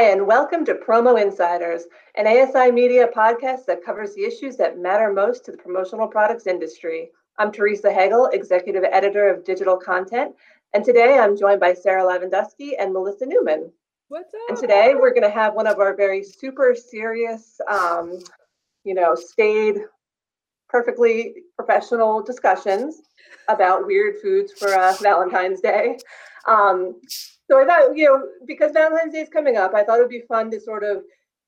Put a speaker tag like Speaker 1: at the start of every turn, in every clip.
Speaker 1: Hi, and welcome to Promo Insiders, an ASI media podcast that covers the issues that matter most to the promotional products industry. I'm Teresa Hegel, executive editor of digital content, and today I'm joined by Sarah Lavenduski and Melissa Newman.
Speaker 2: What's up?
Speaker 1: And today we're going to have one of our very super serious, um, you know, staid, perfectly professional discussions about weird foods for uh, Valentine's Day. Um, so I thought, you know, because Valentine's Day is coming up, I thought it would be fun to sort of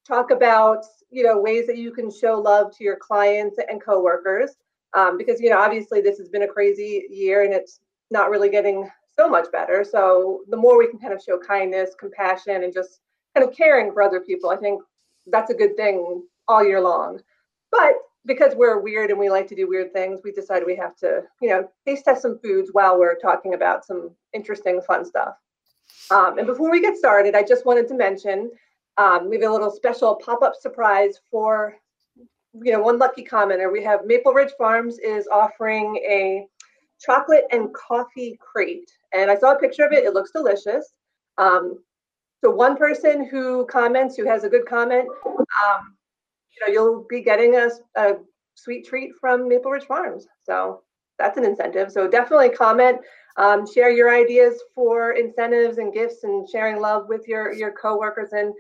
Speaker 1: talk about, you know, ways that you can show love to your clients and coworkers. Um, because, you know, obviously this has been a crazy year and it's not really getting so much better. So the more we can kind of show kindness, compassion, and just kind of caring for other people, I think that's a good thing all year long. But because we're weird and we like to do weird things, we decided we have to, you know, taste test some foods while we're talking about some interesting, fun stuff. Um, and before we get started, I just wanted to mention um, we have a little special pop-up surprise for, you know, one lucky commenter. We have Maple Ridge Farms is offering a chocolate and coffee crate, and I saw a picture of it. It looks delicious. Um, so one person who comments, who has a good comment, um, you know, you'll be getting a, a sweet treat from Maple Ridge Farms. So that's an incentive. So definitely comment, um, share your ideas for incentives and gifts, and sharing love with your your coworkers and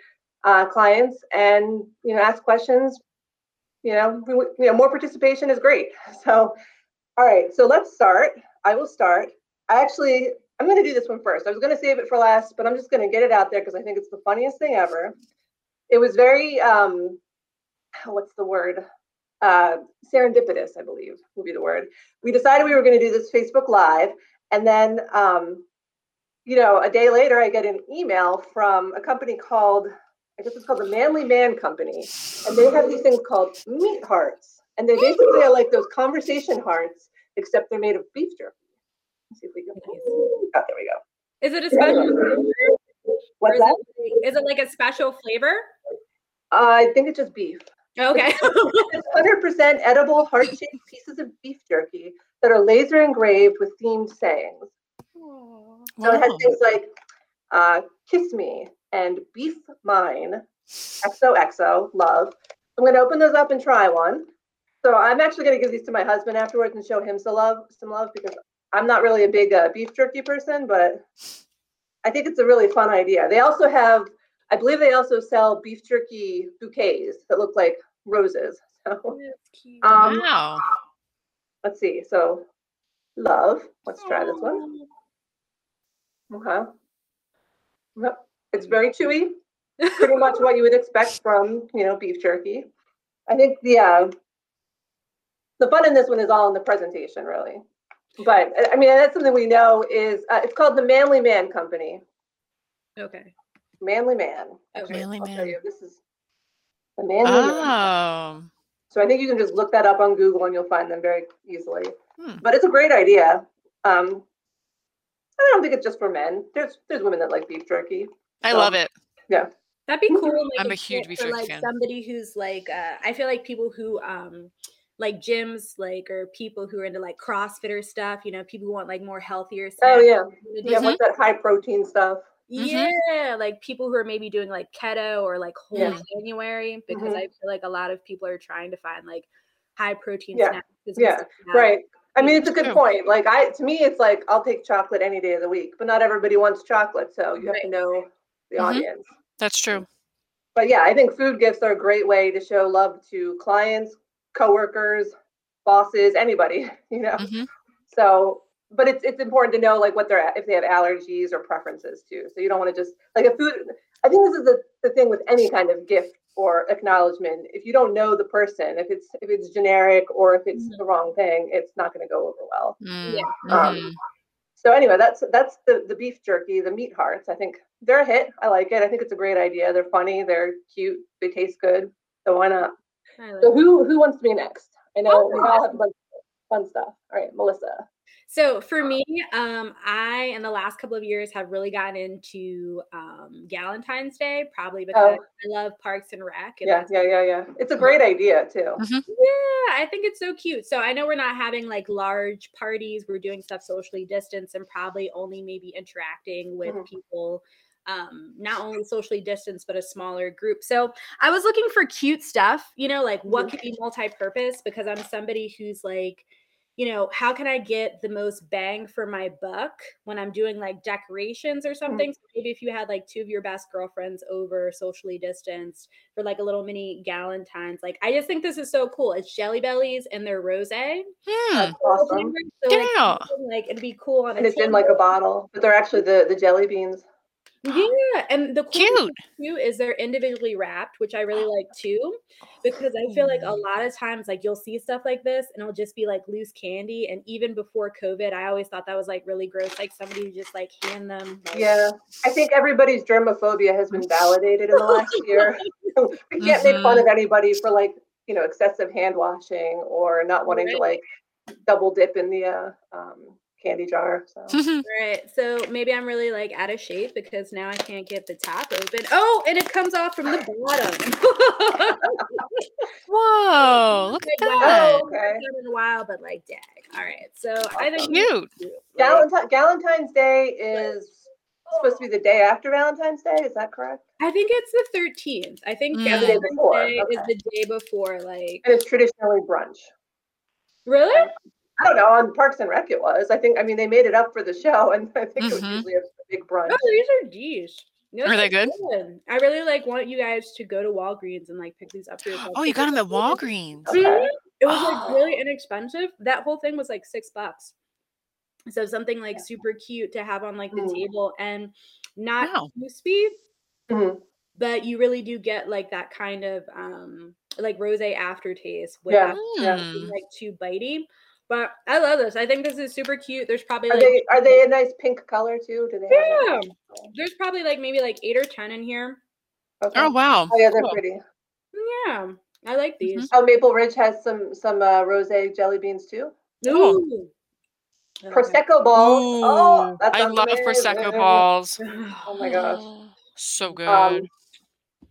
Speaker 1: uh, clients, and you know, ask questions. You know, we, you know, more participation is great. So, all right, so let's start. I will start. I actually, I'm going to do this one first. I was going to save it for last, but I'm just going to get it out there because I think it's the funniest thing ever. It was very, um, what's the word? uh, serendipitous, I believe would be the word. We decided we were going to do this Facebook Live, and then, um, you know, a day later, I get an email from a company called, I guess it's called the Manly Man Company, and they have these things called meat hearts, and they basically are like those conversation hearts, except they're made of beef jerky. Let's see if we can. Oh, there we go.
Speaker 2: Is it a special?
Speaker 1: What's that?
Speaker 2: Is it like a special flavor?
Speaker 1: Uh, I think it's just beef.
Speaker 2: Okay.
Speaker 1: 100% edible heart-shaped pieces of beef jerky that are laser engraved with themed sayings. So it has things like uh, "Kiss Me" and "Beef Mine," XOXO, love. I'm going to open those up and try one. So I'm actually going to give these to my husband afterwards and show him some love, some love because I'm not really a big uh, beef jerky person, but I think it's a really fun idea. They also have, I believe, they also sell beef jerky bouquets that look like roses. So, um,
Speaker 3: wow.
Speaker 1: let's see. So, love. Let's try this one. Okay. Yep. It's very chewy. Pretty much what you would expect from, you know, beef jerky. I think the uh, the fun in this one is all in the presentation, really. But I mean, that's something we know is uh, it's called the Manly Man Company.
Speaker 2: Okay.
Speaker 1: Manly Man.
Speaker 2: Okay.
Speaker 3: Manly
Speaker 1: I'll show
Speaker 3: Man.
Speaker 1: you. This is the Manly Man.
Speaker 3: Oh.
Speaker 1: So I think you can just look that up on Google and you'll find them very easily.
Speaker 3: Hmm.
Speaker 1: But it's a great idea. Um, I don't think it's just for men. There's there's women that like beef jerky.
Speaker 3: I
Speaker 1: So,
Speaker 3: love it. Yeah.
Speaker 2: That'd be cool. Like,
Speaker 3: I'm a
Speaker 2: if
Speaker 3: huge
Speaker 2: for,
Speaker 3: beef jerky
Speaker 2: like
Speaker 3: fan.
Speaker 2: somebody who's like, uh, I feel like people who um like gyms, like or people who are into like CrossFitter stuff. You know, people who want like more healthier. Stuff.
Speaker 1: Oh
Speaker 2: snacks,
Speaker 1: yeah,
Speaker 2: you know,
Speaker 1: yeah.
Speaker 2: do
Speaker 1: that high protein stuff?
Speaker 3: Mhm.
Speaker 2: Yeah, like people who are maybe doing like keto or like whole
Speaker 1: Yeah.
Speaker 2: January because
Speaker 1: Mhm.
Speaker 2: I feel like a lot of people are trying to find like high protein
Speaker 1: Yeah,
Speaker 2: snacks.
Speaker 1: yeah, Right. I mean, it's a good point. Like I, to me, it's like I'll take chocolate any day of the week, but not everybody wants chocolate, so you have to know the
Speaker 3: Mhm.
Speaker 1: audience.
Speaker 3: That's true.
Speaker 1: But yeah, I think food gifts are a great way to show love to clients, coworkers, bosses, anybody. You know.
Speaker 3: Mhm.
Speaker 1: So, but it's it's important to know like what they're if they have allergies or preferences too. So you don't want to just like a food. I think this is the, the thing with any kind of gift or acknowledgement. If you don't know the person, if it's if it's generic or if it's
Speaker 2: Mhm.
Speaker 1: the wrong thing, it's not going to go over well.
Speaker 3: Mm,
Speaker 2: Yeah.
Speaker 1: Um. So anyway, that's that's the the beef jerky, the meat hearts. I think they're a hit. I like it. I think it's a great idea. They're funny. They're cute. They taste good. So why not?
Speaker 2: Like
Speaker 1: So who who wants to be next? I know we
Speaker 2: Oh.
Speaker 1: all have a bunch of fun stuff. All right, Melissa.
Speaker 2: So for me, um, I in the last couple of years have really gotten into um, Galentine's Day, probably because I love Parks and Rec. And
Speaker 1: Oh. Yeah, yeah, yeah, yeah. It's a great idea too.
Speaker 2: yeah, I think it's so cute. So I know we're not having like large parties. We're doing stuff socially distanced and probably only maybe interacting with
Speaker 1: Mhm.
Speaker 2: people um, not only socially distanced but a smaller group. So I was looking for cute stuff, you know, like what mm-hmm. could be multi-purpose because I'm somebody who's like you know, how can I get the most bang for my buck when I'm doing like decorations or mm. something? Mm-hmm. So maybe if you had like two of your best girlfriends over socially distanced for like a little mini Galentine's, like I just think this is so cool. It's Jelly Bellies and their rose.
Speaker 1: Hmm. That's awesome.
Speaker 2: So, yeah. Like, like, it'd be cool on
Speaker 1: and it's table. in like a bottle, but they're actually the the jelly beans.
Speaker 2: Yeah, and the cool cute too is they're individually wrapped, which I really like too, because I feel like a lot of times like you'll see stuff like this and it'll just be like loose candy. And even before COVID, I always thought that was like really gross, like somebody just like hand them.
Speaker 1: Like, yeah, I think everybody's germophobia has been validated in the last year. we can't mm-hmm. make fun of mm-hmm. anybody for like you know excessive hand washing or not wanting right. to like double dip in the uh, um, candy jar. So.
Speaker 2: right. So maybe I'm really like out of shape because now I can't get the top open. Oh, and it comes off from the bottom.
Speaker 3: Whoa! Look at that.
Speaker 1: Oh, okay.
Speaker 2: In a while, but like, dag. All right. So I think
Speaker 3: cute.
Speaker 1: Galentine, Galentine's Day is supposed to be the day after Valentine's Day. Is that correct?
Speaker 2: I think it's the 13th. I think mm. Valentine's Day okay. is the day before, like.
Speaker 1: And it's traditionally brunch.
Speaker 2: Really?
Speaker 1: I don't know. On Parks and Rec, it was. I think. I mean, they made it up for the show, and I think mm-hmm. it was mm-hmm. usually a big brunch.
Speaker 2: Oh, these are D's.
Speaker 3: No, are they good?
Speaker 2: good? I really like want you guys to go to Walgreens and like pick these up.
Speaker 3: Oh, you got them at Walgreens.
Speaker 2: Okay. Mm-hmm. It was oh. like really inexpensive. That whole thing was like six bucks. So something like super cute to have on like the mm. table and not wow. too sweet, mm-hmm. but you really do get like that kind of um like rose aftertaste without yeah. being like too bitey. But I love this. I think this is super cute. There's probably
Speaker 1: are
Speaker 2: like,
Speaker 1: they are they a nice pink color too? Do they?
Speaker 2: Yeah. There's probably like maybe like eight or ten in here.
Speaker 3: Okay. Oh wow.
Speaker 1: Oh yeah, they're cool. pretty.
Speaker 2: Yeah, I like these. Mm-hmm.
Speaker 1: Oh, Maple Ridge has some some uh, rose jelly beans too.
Speaker 2: Ooh.
Speaker 1: Prosecco balls. Ooh, oh,
Speaker 3: I love amazing. prosecco balls.
Speaker 1: oh my gosh,
Speaker 3: so um, good. Um,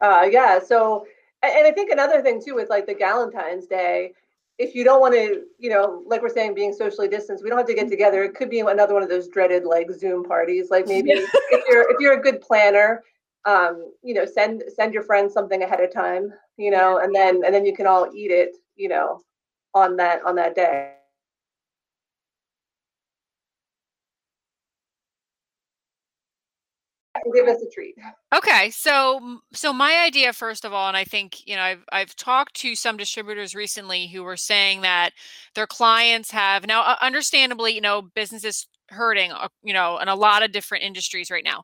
Speaker 1: uh, yeah. So, and I think another thing too with like the Galentine's Day if you don't want to, you know, like we're saying, being socially distanced, we don't have to get together. It could be another one of those dreaded like Zoom parties. Like maybe if you're if you're a good planner, um, you know, send send your friends something ahead of time, you know, and then and then you can all eat it, you know, on that on that day. Give us a treat.
Speaker 3: Okay, so so my idea first of all, and I think you know I've I've talked to some distributors recently who were saying that their clients have now, understandably, you know, businesses hurting, uh, you know, in a lot of different industries right now.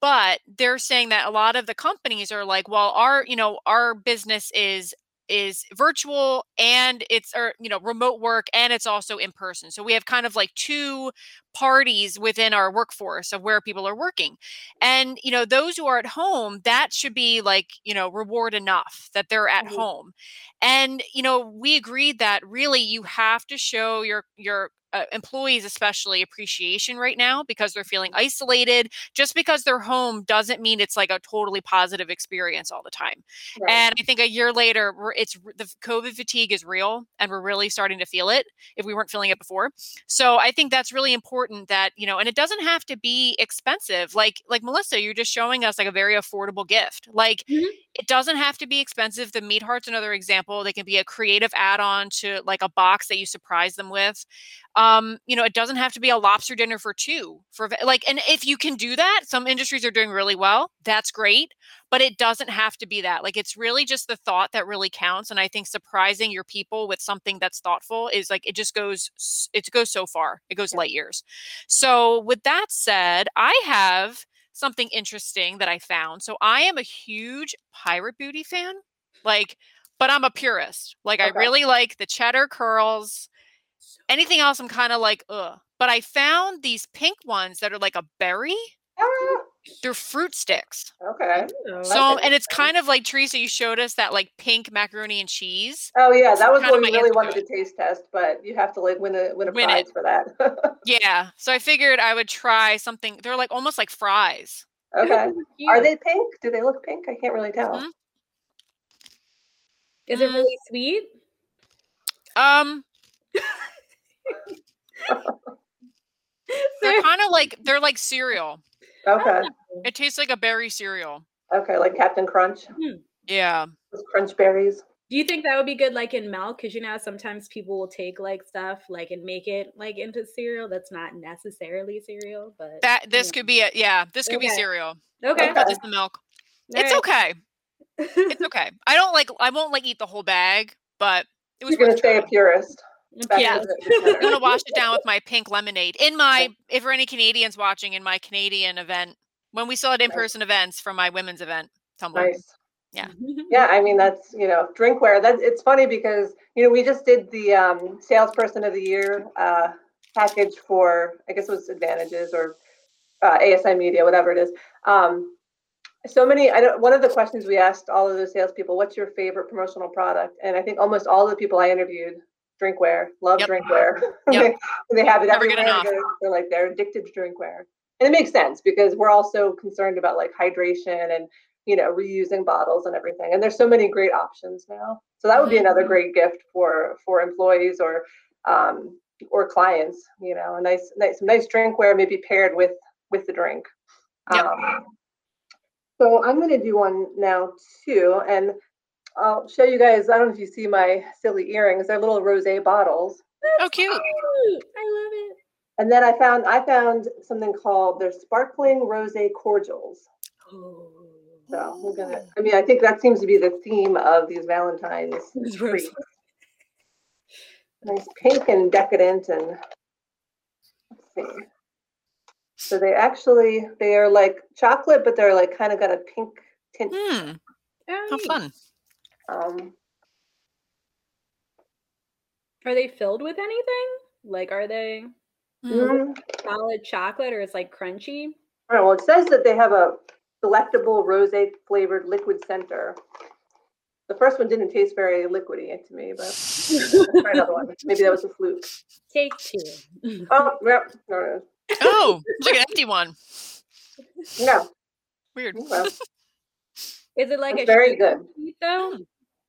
Speaker 3: But they're saying that a lot of the companies are like, well, our you know our business is is virtual and it's or you know remote work and it's also in person. So we have kind of like two parties within our workforce of where people are working. And you know those who are at home that should be like you know reward enough that they're at mm-hmm. home. And you know we agreed that really you have to show your your uh, employees especially appreciation right now because they're feeling isolated. Just because they're home doesn't mean it's like a totally positive experience all the time. Right. and i think a year later it's the covid fatigue is real and we're really starting to feel it if we weren't feeling it before. So i think that's really important that you know and it doesn't have to be expensive. Like like melissa you're just showing us like a very affordable gift. Like mm-hmm. it doesn't have to be expensive. The meat heart's another example. They can be a creative add-on to like a box that you surprise them with um, you know, it doesn't have to be a lobster dinner for two for like, and if you can do that, some industries are doing really well. That's great, but it doesn't have to be that. Like, it's really just the thought that really counts. And I think surprising your people with something that's thoughtful is like, it just goes, it goes so far. It goes light years. So with that said, I have something interesting that I found. So I am a huge Pirate Booty fan. Like, but I'm a purist. Like, okay. I really like the cheddar curls Anything else, I'm kind of like, ugh. But I found these pink ones that are like a berry. Ah. They're fruit sticks.
Speaker 1: Okay.
Speaker 3: so, and it's kind of like Teresa, you showed us that like pink macaroni and cheese.
Speaker 1: Oh yeah, that was what we really wanted to taste test, but you have to like win a win a win prize it. for that.
Speaker 3: yeah. So I figured I would try something. They're like almost like fries.
Speaker 1: Okay. Are they pink? Do they look pink? I can't really tell. Mm-hmm.
Speaker 2: Is it really sweet?
Speaker 3: Um, they're kind of like they're like cereal.
Speaker 1: Okay. Oh.
Speaker 3: It tastes like a berry cereal.
Speaker 1: Okay, like Captain Crunch. Hmm.
Speaker 3: Yeah.
Speaker 1: Those crunch berries.
Speaker 2: Do you think that would be good like in milk? Because you know sometimes people will take like stuff like and make it like into cereal that's not necessarily cereal, but
Speaker 3: That this could be it. Yeah, this could be cereal.
Speaker 2: okay.
Speaker 1: Okay.
Speaker 3: Just the milk.
Speaker 2: All
Speaker 3: It's
Speaker 2: right.
Speaker 3: okay. It's okay. I don't like I won't like eat the whole bag, but it was
Speaker 1: You're gonna
Speaker 3: worth
Speaker 1: stay a purist.
Speaker 3: Yeah. I'm gonna wash it down with my pink lemonade. In my if there are any Canadians watching in my Canadian event, when we still had in-person events for my women's event, Tumbler.
Speaker 1: Nice.
Speaker 3: Yeah.
Speaker 1: Yeah, I mean that's you know drinkware. That it's funny because you know we just did the um, salesperson of the year uh, package for I guess it was advantages or uh, ASI Media, whatever it is. Um, so many. I don't. One of the questions we asked all of the salespeople, "What's your favorite promotional product?" And I think almost all the people I interviewed, drinkware, love
Speaker 3: Yep.
Speaker 1: drinkware.
Speaker 3: Yep.
Speaker 1: they, they have it
Speaker 3: Never
Speaker 1: everywhere. They're, they're like they're addicted to drinkware, and it makes sense because we're also concerned about like hydration and you know reusing bottles and everything. And there's so many great options now. So that would be another
Speaker 2: Mhm.
Speaker 1: great gift for for employees or um, or clients. You know, a nice nice nice drinkware maybe paired with with the drink.
Speaker 3: Yep.
Speaker 1: Um, so I'm going to do one now too, and I'll show you guys. I don't know if you see my silly earrings. They're little rosé bottles.
Speaker 3: Oh cute.
Speaker 2: Cute. I love it.
Speaker 1: And then I found I found something called they're sparkling rosé cordials.
Speaker 2: Oh.
Speaker 1: So we're gonna. I mean, I think that seems to be the theme of these Valentine's
Speaker 2: It's
Speaker 1: treats. Nice pink and decadent and let's see. So they actually they are like chocolate, but they're like kind of got a pink tint.
Speaker 2: Oh,
Speaker 3: How fun.
Speaker 1: Um,
Speaker 2: Are they filled with anything? Like, are they
Speaker 3: Hmm.
Speaker 1: mm,
Speaker 2: solid chocolate or is like crunchy?
Speaker 1: I. Well, it says that they have a delectable rosé flavored liquid center. The first one didn't taste very liquidy to me, but try another one. Maybe that was a fluke.
Speaker 2: Take two.
Speaker 1: Oh, yep. No,
Speaker 3: Oh, it's like an empty one.
Speaker 1: no, no.
Speaker 3: Weird.
Speaker 1: Well,
Speaker 2: Is it like
Speaker 1: It's
Speaker 2: a
Speaker 1: very good.
Speaker 2: though?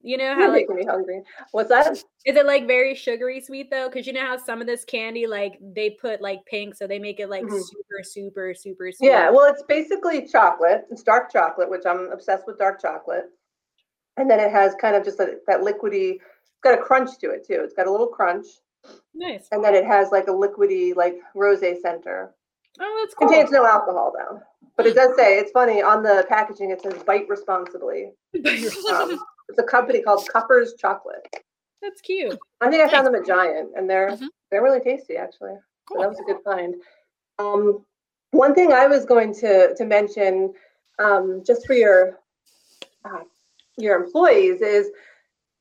Speaker 2: You know how like
Speaker 1: me hungry. What's that?
Speaker 2: is it like very sugary sweet though? Because you know how some of this candy like they put like pink, so they make it like
Speaker 1: Mhm.
Speaker 2: super, super, super sweet.
Speaker 1: Yeah, well, it's basically chocolate. It's dark chocolate, which I'm obsessed with dark chocolate. And then it has kind of just a, that liquidy, it's got a crunch to it too. It's got a little crunch.
Speaker 2: nice.
Speaker 1: And then it has like a liquidy, like rose center.
Speaker 2: Oh, that's cool.
Speaker 1: Contains no alcohol though. But it does say, it's funny, on the packaging it says bite responsibly. Um, it's a company called Koppers Chocolate.
Speaker 2: that's cute.
Speaker 1: I think I found them at Giant and they're
Speaker 3: Mhm.
Speaker 1: they're really tasty actually. So that was a good find. Um, one thing I was going to to mention, um, just for your uh, your employees, is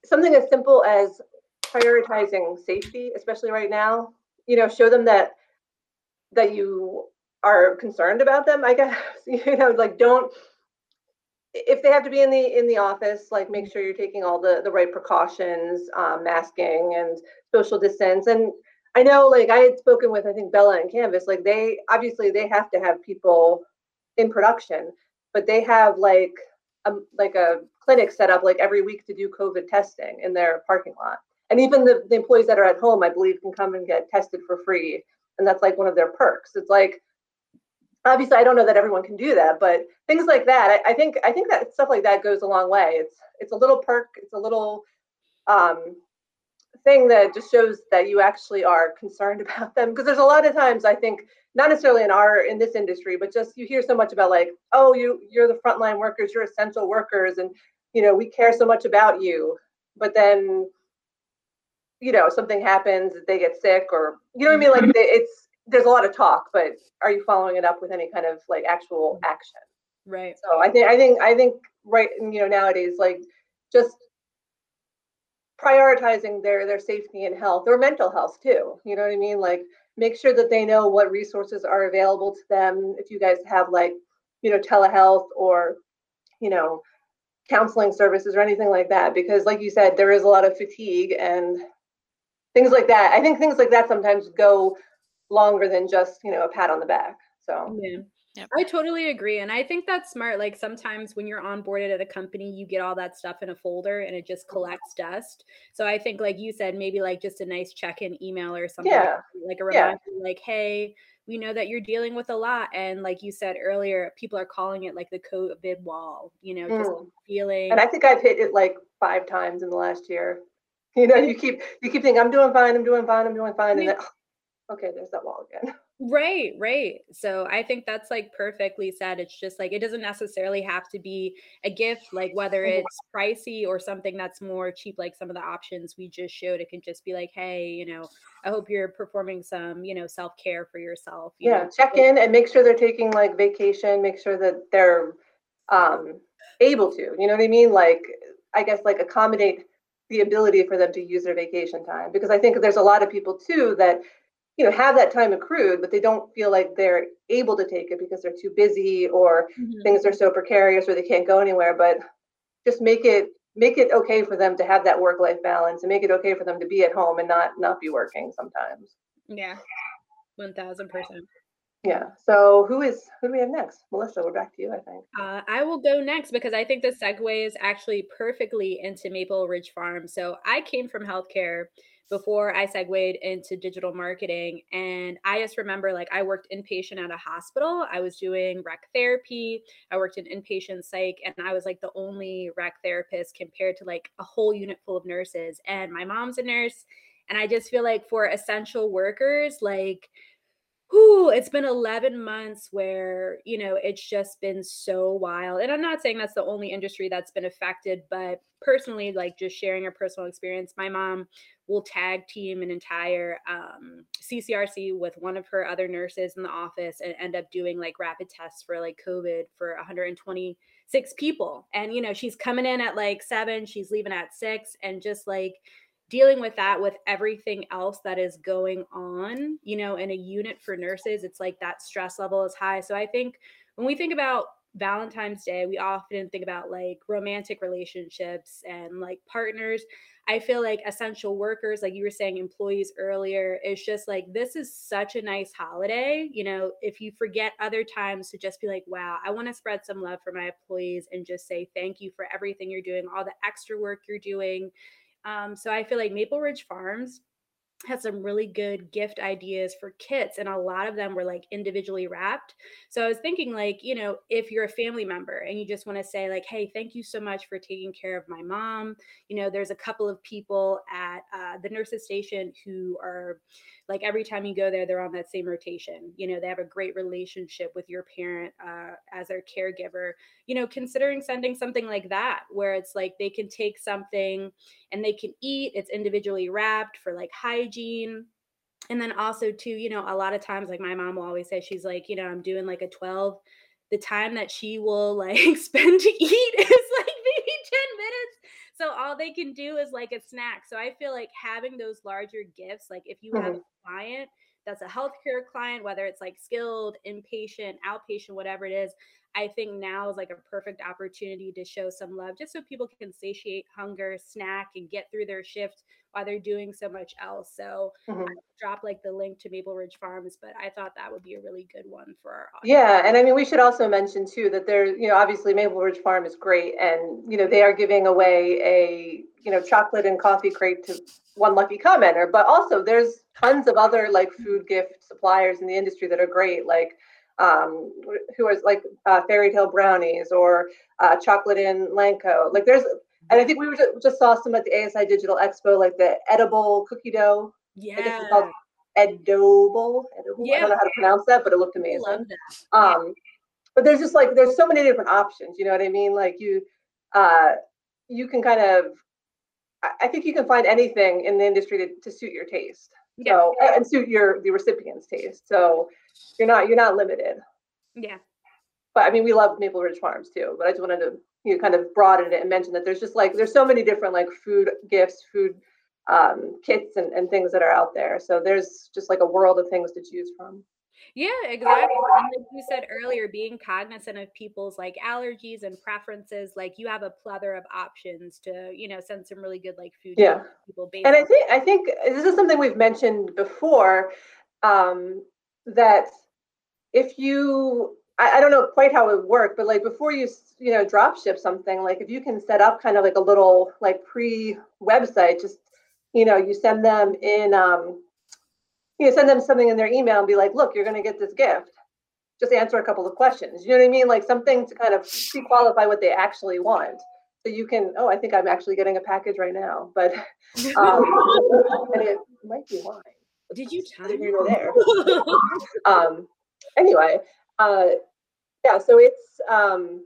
Speaker 1: something as simple as prioritizing safety, especially right now. You know, show them that that you are concerned about them. I guess you know, like don't if they have to be in the in the office, like make sure you're taking all the the right precautions, um, masking and social distance. And I know, like I had spoken with, I think Bella and Canvas, like they obviously they have to have people in production, but they have like a like a clinic set up like every week to do COVID testing in their parking lot. And even the, the employees that are at home, I believe, can come and get tested for free. And that's like one of their perks. It's like obviously I don't know that everyone can do that, but things like that, I, I think I think that stuff like that goes a long way. It's it's a little perk, it's a little um, thing that just shows that you actually are concerned about them. Because there's a lot of times I think not necessarily in our in this industry, but just you hear so much about like, oh, you you're the frontline workers, you're essential workers, and you know we care so much about you, but then you know something happens, they get sick, or you know what I mean? Like they, it's there's a lot of talk, but are you following it up with any kind of like actual mm-hmm. action?
Speaker 2: Right.
Speaker 1: So I think I think I think right you know nowadays like just prioritizing their their safety and health or mental health too. You know what I mean? Like make sure that they know what resources are available to them. If you guys have like you know telehealth or you know counseling services or anything like that, because like you said, there is a lot of fatigue and things like that. I think things like that sometimes go longer than just you know a pat on the back. So
Speaker 2: Yeah.
Speaker 3: Yep.
Speaker 2: I totally agree. And I think that's smart. Like sometimes when you're onboarded at a company, you get all that stuff in a folder and it just collects dust. So I think, like you said, maybe like just a nice check in email or something,
Speaker 1: Yeah.
Speaker 2: like a
Speaker 1: Yeah.
Speaker 2: reminder, like, hey, we know that you're dealing with a lot and like you said earlier people are calling it like the covid wall you know just
Speaker 1: Mm.
Speaker 2: feeling
Speaker 1: And I think I've hit it like five times in the last year. You know, you keep you keep thinking I'm doing fine, I'm doing fine, I'm doing fine, and
Speaker 2: Yeah.
Speaker 1: then okay, there's that wall again.
Speaker 2: Right, right. So I think that's like perfectly said. It's just like it doesn't necessarily have to be a gift, like whether
Speaker 1: Mhm.
Speaker 2: it's pricey or something that's more cheap, like some of the options we just showed. It can just be like, hey, you know, I hope you're performing some, you know, self care for yourself. You
Speaker 1: Yeah,
Speaker 2: know,
Speaker 1: check in and make sure they're taking like vacation, make sure that they're um able to, you know what I mean? Like I guess like accommodate the ability for them to use their vacation time because I think there's a lot of people too that you know have that time accrued but they don't feel like they're able to take it because they're too busy or
Speaker 2: Mhm.
Speaker 1: things are so precarious or they can't go anywhere but just make it make it okay for them to have that work life balance and make it okay for them to be at home and not not be working sometimes
Speaker 2: Yeah, one thousand percent.
Speaker 1: yeah so who is who do we have next melissa we're back to you i think
Speaker 2: Uh, I will go next because I think the segues actually perfectly into Maple Ridge Farm. So I came from healthcare before I segued into digital marketing. And I just remember like I worked inpatient at a hospital. I was doing rec therapy. I worked in inpatient psych, and I was like the only rec therapist compared to like a whole unit full of nurses. And my mom's a nurse. And I just feel like for essential workers, like whew, it's been 11 months where, you know, it's just been so wild. And I'm not saying that's the only industry that's been affected, but personally, like just sharing a personal experience, my mom will tag team an entire um, CCRC with one of her other nurses in the office and end up doing like rapid tests for like COVID for 126 people. And, you know, she's coming in at like seven, she's leaving at six, and just like, dealing with that with everything else that is going on, you know, in a unit for nurses, it's like that stress level is high. So I think when we think about Valentine's Day, we often think about like romantic relationships and like partners. I feel like essential workers, like you were saying, employees earlier, it's just like this is such a nice holiday. You know, if you forget other times to just be like, wow, I want to spread some love for my employees and just say thank you for everything you're doing, all the extra work you're doing. Um, so I feel like Maple Ridge Farms had some really good gift ideas for kits and a lot of them were like individually wrapped. So i was thinking like you know if you're a family member and you just want to say like hey thank you so much for taking care of my mom you know there's a couple of people at uh, the nurses station who are like every time you go there they're on that same rotation. You know they have a great relationship with your parent uh, as their caregiver. You know considering sending something like that where it's like they can take something and they can eat it's individually wrapped for like hygiene and then also too you know a lot of times like my mom will always say she's like you know i'm doing like a 12 the time that she will like spend to eat is like maybe 10 minutes. So all they can do is like a snack. So i feel like having those larger gifts like if you have a mm-hmm. client that's a healthcare client whether it's like skilled inpatient outpatient whatever it is I think now is like a perfect opportunity to show some love just so people can satiate hunger, snack, and get through their shift while they're doing so much else. So
Speaker 1: Mhm.
Speaker 2: I dropped like the link to Maple Ridge Farms, but I thought that would be a really good one for our audience.
Speaker 1: Yeah, and I mean, we should also mention too that there, you know, obviously Maple Ridge Farm is great, and you know they are giving away a you know chocolate and coffee crate to one lucky commenter, but also there's tons of other like food gift suppliers in the industry that are great, like um, who is like uh, Fairy Tale Brownies or uh, Chocolate Inn Lanco. Like there's, and I think we were just, just saw some at the ASI Digital Expo, like the edible cookie dough. I guess
Speaker 2: Yeah.
Speaker 1: it's called edible. edible. I don't know how to pronounce that, but it looked
Speaker 2: I
Speaker 1: amazing.
Speaker 2: love that.
Speaker 1: Um, but there's just like there's so many different options. You know what I mean? Like you, uh, you can kind of. I- I think you can find anything in the industry to, to suit your taste.
Speaker 2: Yeah.
Speaker 1: So a- and suit your the recipient's taste. So you're not you're not limited.
Speaker 2: Yeah.
Speaker 1: But I mean, we love Maple Ridge Farms too. But I just wanted to you know, kind of broaden it and mention that there's just like there's so many different like food gifts, food um, kits, and, and things that are out there. So there's just like a world of things to choose from.
Speaker 2: Yeah, exactly. And like you said earlier, being cognizant of people's like allergies and preferences, like you have a plethora of options to, you know, send some really good like food
Speaker 1: Yeah.
Speaker 2: to people based
Speaker 1: And I think I think this is something we've mentioned before um, that if you I, I don't know quite how it would work, but like before you you know drop ship something, like if you can set up kind of like a little like pre website, just you know you send them in um, you know, send them something in their email and be like, look, you're going to get this gift. Just answer a couple of questions. You know what I mean? Like something to kind of pre-qualify what they actually want. So you can, oh, I think I'm actually getting a package right now, but um, and it might be wine.
Speaker 2: Did you
Speaker 1: I didn't know there. um, anyway, uh, yeah. So it's um,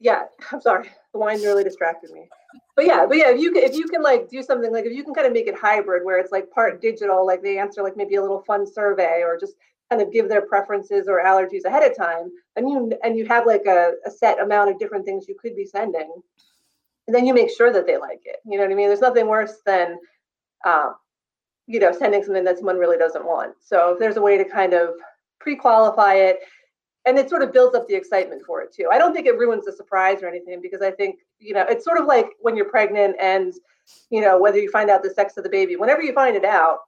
Speaker 1: yeah. I'm sorry, the wine really distracted me. But yeah, but yeah, if you can, if you can like do something like if you can kind of make it hybrid where it's like part digital, like they answer like maybe a little fun survey or just kind of give their preferences or allergies ahead of time, and you and you have like a, a set amount of different things you could be sending, and then you make sure that they like it. You know what I mean? There's nothing worse than uh, you know, sending something that someone really doesn't want. So if there's a way to kind of pre-qualify it, and it sort of builds up the excitement for it too. I don't think it ruins the surprise or anything because I think, you know, it's sort of like when you're pregnant and, you know, whether you find out the sex of the baby, whenever you find it out,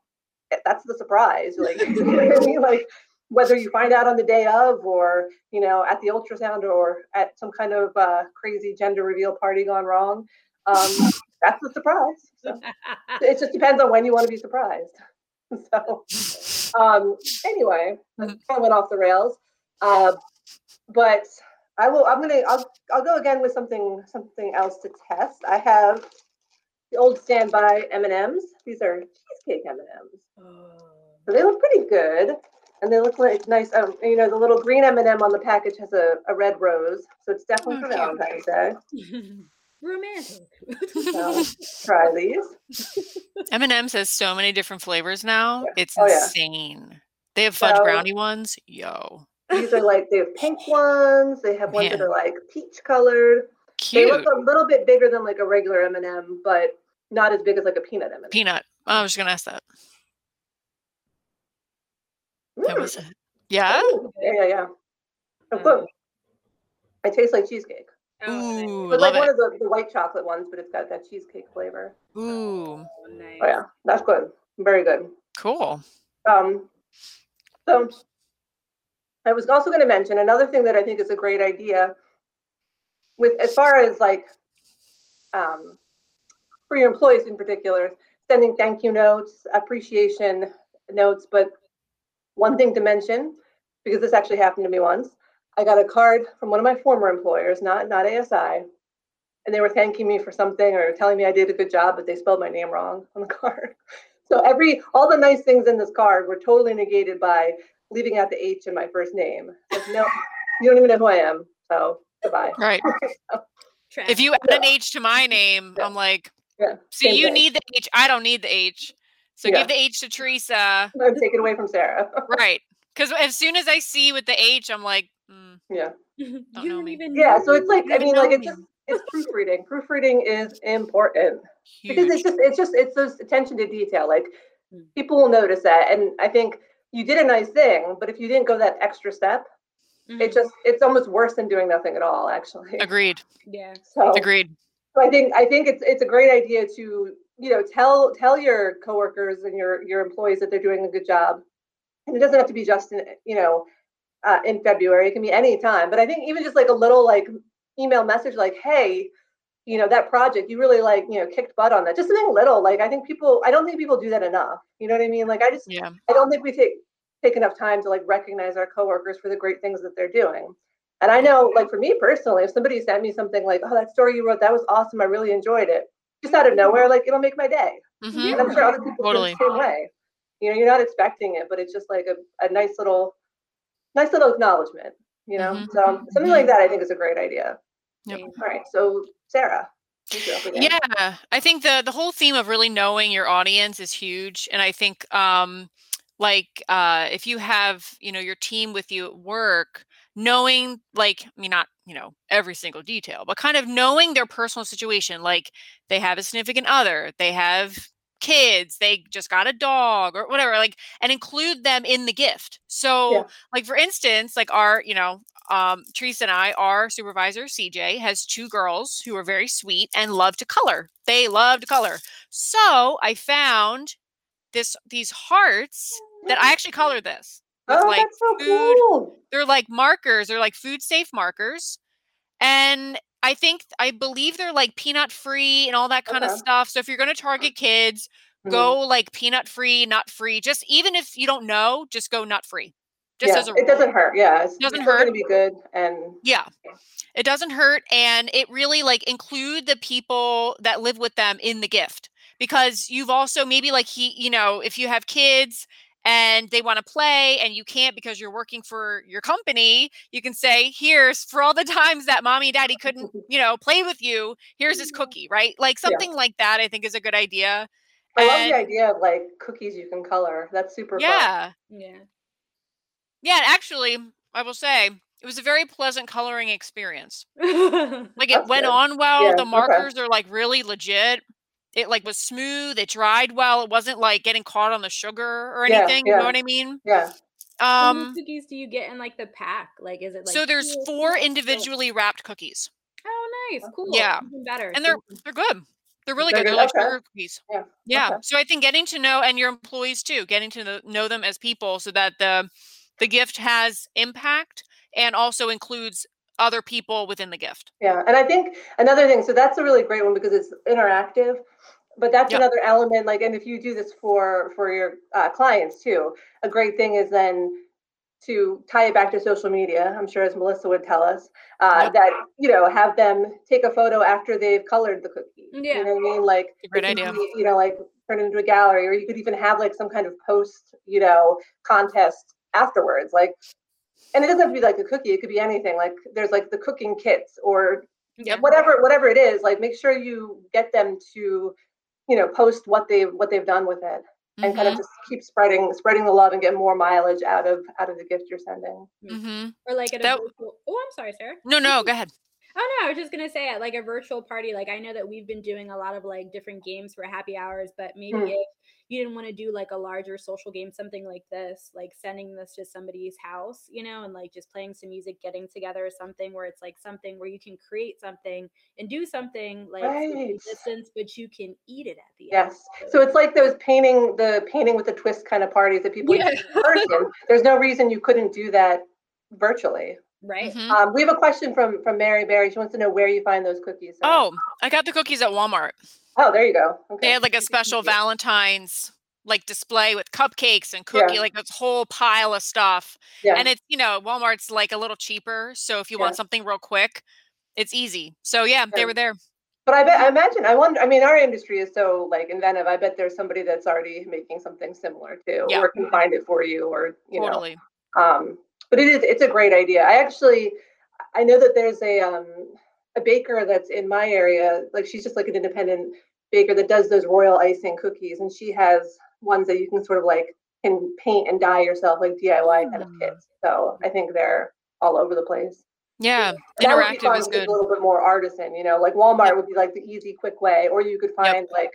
Speaker 1: eh, that's the surprise. Like, you know I mean? Like whether you find out on the day of or, you know, at the ultrasound or at some kind of uh, crazy gender reveal party gone wrong. Um, that's the surprise. So it just depends on when you want to be surprised. So um, anyway, I went off the rails. Uh, but I will. I'm gonna. I'll. I'll go again with something. Something else to test. I have the old standby M and M's. These are cheesecake M and M's. So they look pretty good, and they look like nice. Um, you know, the little green M and m on the package has a, a red rose, so it's definitely
Speaker 3: Oh,
Speaker 1: for
Speaker 3: cute.
Speaker 1: Valentine's Day.
Speaker 2: Romantic.
Speaker 1: So try these.
Speaker 3: M&M's has so many different flavors now. It's
Speaker 1: Oh, yeah.
Speaker 3: insane. They have fudge
Speaker 1: So-
Speaker 3: brownie ones. Yo,
Speaker 1: These are like they have pink ones. They have ones that are like peach colored. They look a little bit bigger than like a regular M and m but not as big as like a peanut M and m
Speaker 3: Peanut. I was just gonna ask that. That was it. Yeah.
Speaker 1: Yeah, yeah, yeah. Of
Speaker 2: Mm.
Speaker 1: It tastes like cheesecake.
Speaker 2: Oh,
Speaker 3: Ooh,
Speaker 1: It's like
Speaker 3: love
Speaker 1: one
Speaker 3: it.
Speaker 1: of the, the white chocolate ones, but it's got that cheesecake flavor.
Speaker 3: Ooh,
Speaker 2: nice.
Speaker 1: Oh yeah, that's good. Very good.
Speaker 3: cool.
Speaker 1: Um, so I was also going to mention another thing that I think is a great idea with as far as like um, for your employees in particular, sending thank you notes, appreciation notes. But one thing to mention, because this actually happened to me once, I got a card from one of my former employers, not not ASI, and they were thanking me for something or telling me I did a good job, but they spelled my name wrong on the card. So every all the nice things in this card were totally negated by leaving out the H in my first name. Like, no, you don't even know who I am. So goodbye.
Speaker 3: Right.
Speaker 2: Trash.
Speaker 3: If you add an H to my name,
Speaker 1: Yeah.
Speaker 3: I'm like,
Speaker 1: Yeah,
Speaker 3: so you
Speaker 1: thing.
Speaker 3: need the H. I don't need the H. So
Speaker 1: Yeah.
Speaker 3: give the H to Teresa.
Speaker 1: I'm taken away from Sarah.
Speaker 3: Right. Because as soon as I see with the H, I'm like, mm,
Speaker 1: yeah.
Speaker 2: you
Speaker 3: know
Speaker 2: don't
Speaker 3: me.
Speaker 2: even
Speaker 1: Yeah.
Speaker 2: know
Speaker 1: So it's like I mean,
Speaker 3: know
Speaker 1: like it's just it's proofreading. proofreading is important because it's just it's just it's those attention to detail. Like
Speaker 2: Mm.
Speaker 1: people will notice that, and I think you did a nice thing, but if you didn't go that extra step,
Speaker 2: Mhm.
Speaker 1: it just it's almost worse than doing nothing at all. Actually.
Speaker 3: Agreed.
Speaker 2: yeah.
Speaker 1: So
Speaker 3: Agreed.
Speaker 1: So I think I think it's it's a great idea to you know tell tell your coworkers and your your employees that they're doing a good job, and it doesn't have to be just in you know uh, in February. It can be any time. But I think even just like a little like email message like, hey, you know that project you really like you know kicked butt on that. Just something little. Like I think people I don't think people do that enough. You know what I mean? Like I just
Speaker 3: Yeah.
Speaker 1: I don't think we take take enough time to like recognize our coworkers for the great things that they're doing. And I know, like for me personally, if somebody sent me something like, "Oh, that story you wrote, that was awesome. I really enjoyed it," just out of nowhere, like it'll make my day.
Speaker 3: hmm
Speaker 1: And I'm sure other people
Speaker 3: Totally.
Speaker 1: feel the same way. You know, you're not expecting it, but it's just like a, a nice little, nice little acknowledgement. You know,
Speaker 3: Mhm.
Speaker 1: so something like that, I think is a great idea.
Speaker 3: Yep.
Speaker 1: All right, so Sarah, you go up again.
Speaker 3: Yeah, I think the the whole theme of really knowing your audience is huge, and I think um, like uh, if you have you know your team with you at work, knowing like I mean not you know every single detail, but kind of knowing their personal situation, like they have a significant other, they have kids, they just got a dog or whatever, like and include them in the gift. So
Speaker 1: Yeah.
Speaker 3: like for instance, like our you know um, Teresa and I, our supervisor, CJ, has two girls who are very sweet and love to color. They love to color. So I found this these hearts that I actually colored this.
Speaker 1: Oh,
Speaker 3: like,
Speaker 1: that's so
Speaker 3: food.
Speaker 1: cool.
Speaker 3: They're like markers. They're like food safe markers, and I think I believe they're like peanut free and all that kind of stuff. So if you're going to target kids,
Speaker 1: Mhm.
Speaker 3: go like peanut free, nut free. Just even if you don't know, just go nut free. Just
Speaker 1: yeah,
Speaker 3: as a
Speaker 1: it doesn't hurt. Yeah, it's
Speaker 3: Doesn't
Speaker 1: it's still gonna
Speaker 3: hurt.
Speaker 1: be good, and
Speaker 3: Yeah. It doesn't hurt and it really like include the people that live with them in the gift because you've also maybe like he, you know, if you have kids and they want to play and you can't because you're working for your company, you can say, "Here's for all the times that mommy and daddy couldn't, you know, play with you, here's this cookie," right? Like
Speaker 1: Yeah.
Speaker 3: something like that I think is a good idea.
Speaker 1: I love
Speaker 3: And-
Speaker 1: the idea of like cookies you can color. That's super fun.
Speaker 3: Yeah,
Speaker 2: yeah.
Speaker 3: Yeah. Yeah, actually, I will say it was a very pleasant coloring experience. Like it went
Speaker 1: good.
Speaker 3: on well.
Speaker 1: Yeah,
Speaker 3: the
Speaker 1: okay.
Speaker 3: markers are like really legit. It like was smooth. It dried well. It wasn't like getting caught on the sugar or
Speaker 1: Yeah,
Speaker 3: anything. You know what I mean?
Speaker 1: Yeah.
Speaker 3: Um.
Speaker 2: cookies do you get in like the pack? Like, is it like
Speaker 3: so there's four individually wrapped cookies,
Speaker 2: Oh, nice, cool.
Speaker 3: Yeah.
Speaker 2: even better.
Speaker 3: and they're they're good. They're really
Speaker 1: They're
Speaker 3: good. They're
Speaker 1: good?
Speaker 3: like
Speaker 1: Okay.
Speaker 3: sugar cookies.
Speaker 1: Yeah,
Speaker 3: Yeah.
Speaker 1: okay.
Speaker 3: So I think getting to know and your employees too, getting to know them as people, so that the the gift has impact and also includes other people within the gift.
Speaker 1: Yeah, and I think another thing, so that's a really great one because it's interactive, but that's
Speaker 3: Yep.
Speaker 1: another element. Like, and if you do this for for your uh, clients too, a great thing is then to tie it back to social media. I'm sure, as Melissa would tell us, uh,
Speaker 3: Yep.
Speaker 1: that you know have them take a photo after they've colored the cookie.
Speaker 2: Yeah.
Speaker 1: you know what I mean. Like,
Speaker 3: great idea.
Speaker 1: you know, like turn it into a gallery, or you could even have like some kind of post, you know, contest afterwards. Like, and it doesn't have to be like a cookie. It could be anything. Like, there's like the cooking kits or
Speaker 3: Yep.
Speaker 1: whatever whatever it is like make sure you get them to you know post what they've what they've done with it and kind of
Speaker 3: Mhm,
Speaker 1: just keep spreading spreading the love and get more mileage out of out of the gift you're sending
Speaker 3: mm-hmm.
Speaker 2: Or like at a
Speaker 3: That-
Speaker 2: virtual. Oh, I'm sorry, Sarah.
Speaker 3: No, no, go ahead.
Speaker 2: Oh no, I was just gonna say at like a virtual party. Like I know that we've been doing a lot of like different games for happy hours, but maybe
Speaker 1: Hmm.
Speaker 2: if you didn't want to do like a larger social game, something like this, like sending this to somebody's house, you know, and like just playing some music, getting together, or something where it's like something where you can create something and do something like
Speaker 1: Right.
Speaker 2: distance, but you can eat it at the end.
Speaker 1: yes
Speaker 2: end.
Speaker 1: so it's like those painting the painting with the twist kind of parties that people
Speaker 2: Yeah.
Speaker 1: in person there's no reason you couldn't do that virtually
Speaker 2: right.
Speaker 3: Mhm.
Speaker 1: um, we have a question from from mary barry she wants to know where you find those cookies Sarah.
Speaker 3: Oh, I got the cookies at Walmart.
Speaker 1: Oh there you go
Speaker 3: They had like a special Valentine's like display with cupcakes and cookie,
Speaker 1: Yeah.
Speaker 3: like this whole pile of stuff.
Speaker 1: yeah
Speaker 3: And it's, you know, Walmart's like a little cheaper. So if you
Speaker 1: Yeah.
Speaker 3: want something real quick, it's easy. So yeah, they were there.
Speaker 1: But I bet I imagine I wonder I mean our industry is so like inventive. I bet there's somebody that's already making something similar too
Speaker 3: Yeah.
Speaker 1: or can find it for you or you
Speaker 3: Totally.
Speaker 1: know. Um but it is it's a great idea. I actually I know that there's a um a baker that's in my area like she's just like an independent baker that does those royal icing cookies and she has ones that you can sort of like can paint and dye yourself like DIY kind of
Speaker 2: Mm.
Speaker 1: kits. So I think they're all over the place.
Speaker 3: Yeah.
Speaker 1: That would be
Speaker 3: Interactive
Speaker 1: fun
Speaker 3: is good.
Speaker 1: a little bit more artisan, you know, like Walmart would be like the easy, quick way, or you could find like,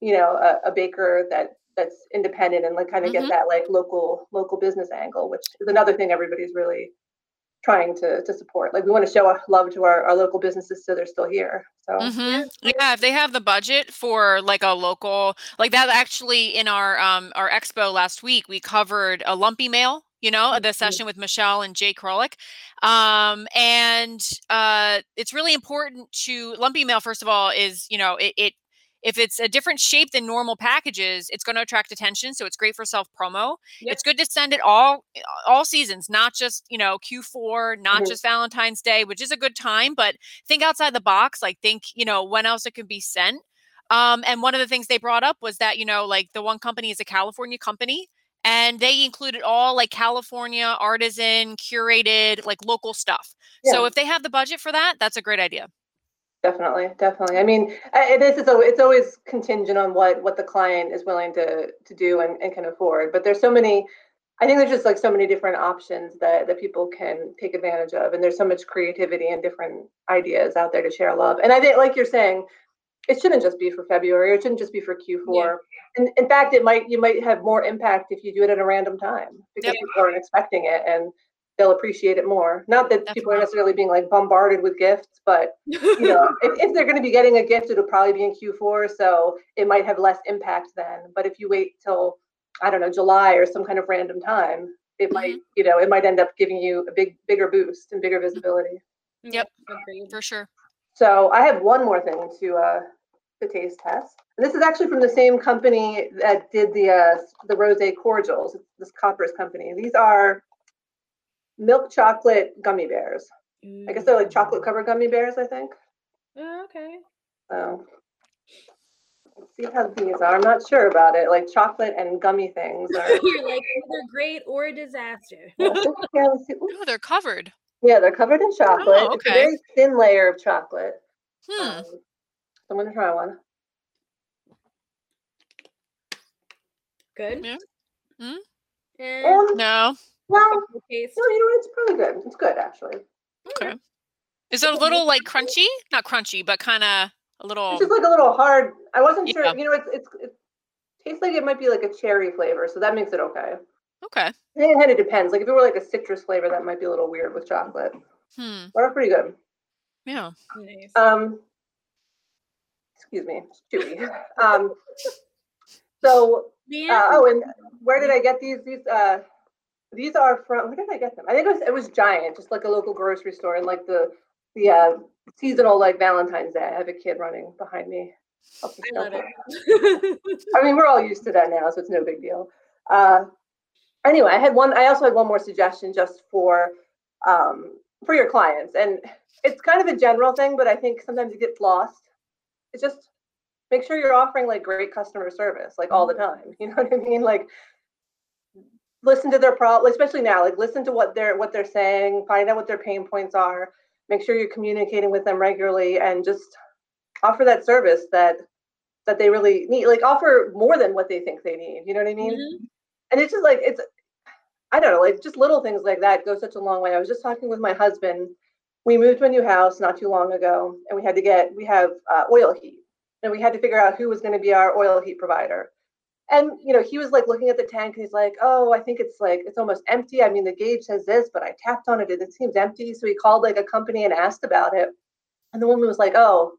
Speaker 1: you know, a, a baker that that's independent and like kind of
Speaker 3: Mhm.
Speaker 1: get that like local local business angle, which is another thing everybody's really trying to to support. Like we want to show our love to our, our local businesses so they're still here. So
Speaker 3: hmm Yeah, if they have the budget for like a local, like that actually in our um our expo last week, we covered a lumpy mail, you know, the
Speaker 1: Mhm.
Speaker 3: session with Michelle and Jay Krolik. Um, and uh it's really important to lumpy mail, first of all, is you know, it, it if it's a different shape than normal packages, it's going to attract attention. So it's great for self promo.
Speaker 2: Yep.
Speaker 3: It's good to send it all all seasons, not just you know Q4, not
Speaker 1: Mhm.
Speaker 3: just Valentine's Day, which is a good time, but think outside the box. Like think you know when else it could be sent. Um, and one of the things they brought up was that you know like the one company is a California company, and they included all like California artisan curated like local stuff. So if they have the budget for that, that's a great idea.
Speaker 1: Definitely, definitely. I mean, this is it's always contingent on what what the client is willing to to do and, and can afford. But there's so many. I think there's just like so many different options that that people can take advantage of, and there's so much creativity and different ideas out there to share love. And I think, like you're saying, it shouldn't just be for February. It shouldn't just be for Q4. And in fact, it might you might have more impact if you do it at a random time because
Speaker 3: Yep.
Speaker 1: people aren't expecting it and they'll appreciate it more. Not that people are necessarily being like bombarded with gifts, but you know, if, if they're going to be getting a gift, it'll probably be in Q4, so it might have less impact then. But if you wait till I don't know July or some kind of random time, it might you know it might end up giving you a big bigger boost and bigger visibility.
Speaker 3: Yep. For sure.
Speaker 1: So I have one more thing to uh, the taste test. And this is actually from the same company that did the uh, the rose cordials. This Koppers company. These are milk chocolate gummy bears. I guess they're like chocolate covered gummy bears. I think.
Speaker 2: Oh, okay.
Speaker 1: So let's see how these are. I'm not sure about it. Like chocolate and gummy things are.
Speaker 2: You're like either great or a disaster.
Speaker 1: yeah, let's see.
Speaker 3: Oh, they're covered.
Speaker 1: Yeah, they're covered in chocolate.
Speaker 3: Oh,
Speaker 1: It's a
Speaker 3: okay.
Speaker 1: very thin layer of chocolate.
Speaker 3: Hmm.
Speaker 1: Um, I'm gonna try one.
Speaker 2: Good.
Speaker 3: Yeah. Mm.
Speaker 1: Um,
Speaker 3: No.
Speaker 1: Well,
Speaker 2: taste.
Speaker 1: no, you know, it's probably good. It's good actually.
Speaker 3: Okay. Is it a little like crunchy? Not crunchy, but kind of a little.
Speaker 1: It's just like a little hard. I wasn't sure.
Speaker 3: Yeah.
Speaker 1: You know, it's, it's it tastes like it might be like a cherry flavor, so that makes it okay.
Speaker 3: Okay.
Speaker 1: And it kind of depends. Like if it were like a citrus flavor, that might be a little weird with chocolate.
Speaker 3: Hmm.
Speaker 1: But they're pretty good.
Speaker 3: Yeah.
Speaker 2: Nice.
Speaker 1: Um, excuse me, chewy. Um, so Uh, oh, and where did I get these? These uh, these are from. Where did I get them? I think it was it was Giant, just like a local grocery store, and like the the uh, seasonal like Valentine's Day. I have a kid running behind me.
Speaker 2: I love it.
Speaker 1: I mean, we're all used to that now, so it's no big deal. Uh, anyway, I had one. I also had one more suggestion just for um, for your clients, and it's kind of a general thing, but I think sometimes it gets lost. It's just make sure you're offering like great customer service, like all the time. You know what I mean? Like listen to their problem, especially now. Like listen to what they're what they're saying, find out what their pain points are. Make sure you're communicating with them regularly, and just offer that service that that they really need like offer more than what they think they need you know what i mean
Speaker 2: Mhm.
Speaker 1: and it's just like it's i don't know like just little things like that go such a long way i was just talking with my husband we moved to a new house not too long ago and we had to get we have uh, oil heat and we had to figure out who was going to be our oil heat provider and you know he was like looking at the tank and he's like oh i think it's like it's almost empty. I mean the gauge says this but i tapped on it and it seems empty. So he called like a company and asked about it. And the woman was like oh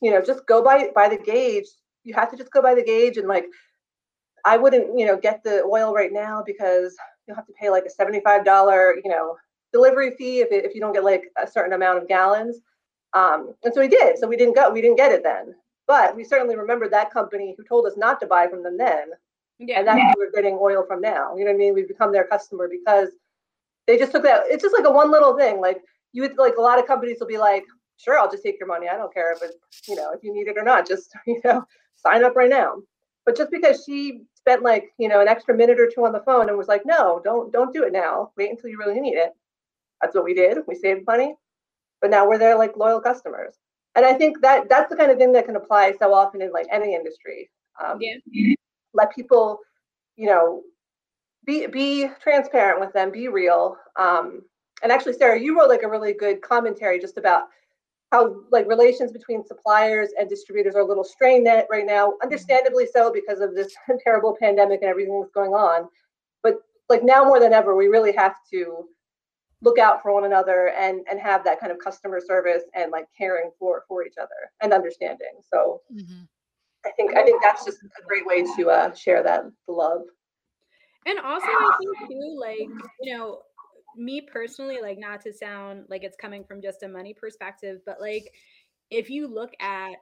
Speaker 1: you know just go by by the gauge. You have to just go by the gauge and like i wouldn't you know get the oil right now because you'll have to pay like a $75 you know delivery fee if, if you don't get like a certain amount of gallons. Um, and so we did. So we didn't go we didn't get it then but we certainly remember that company who told us not to buy from them then
Speaker 2: Yeah.
Speaker 1: and that's who we're getting oil from now. You know what I mean? We've become their customer because they just took that. It's just like a one little thing. Like you would like a lot of companies will be like, sure, I'll just take your money. I don't care if it, you know, if you need it or not. Just you know, sign up right now. But just because she spent like you know an extra minute or two on the phone and was like, no, don't don't do it now. Wait until you really need it. That's what we did. We saved money, but now we're their like loyal customers. And I think that that's the kind of thing that can apply so often in like any industry. Um,
Speaker 2: Yeah.
Speaker 1: let people you know be be transparent with them be real um and actually sarah you wrote like a really good commentary just about how like relations between suppliers and distributors are a little strained right now understandably so because of this terrible pandemic and everything that's going on but like now more than ever we really have to look out for one another and and have that kind of customer service and like caring for for each other and understanding so
Speaker 3: Mhm.
Speaker 1: I think I think that's just a great way to uh, share that love.
Speaker 2: And also, I think too, like, you know, me personally, like, not to sound like it's coming from just a money perspective, but like, if you look at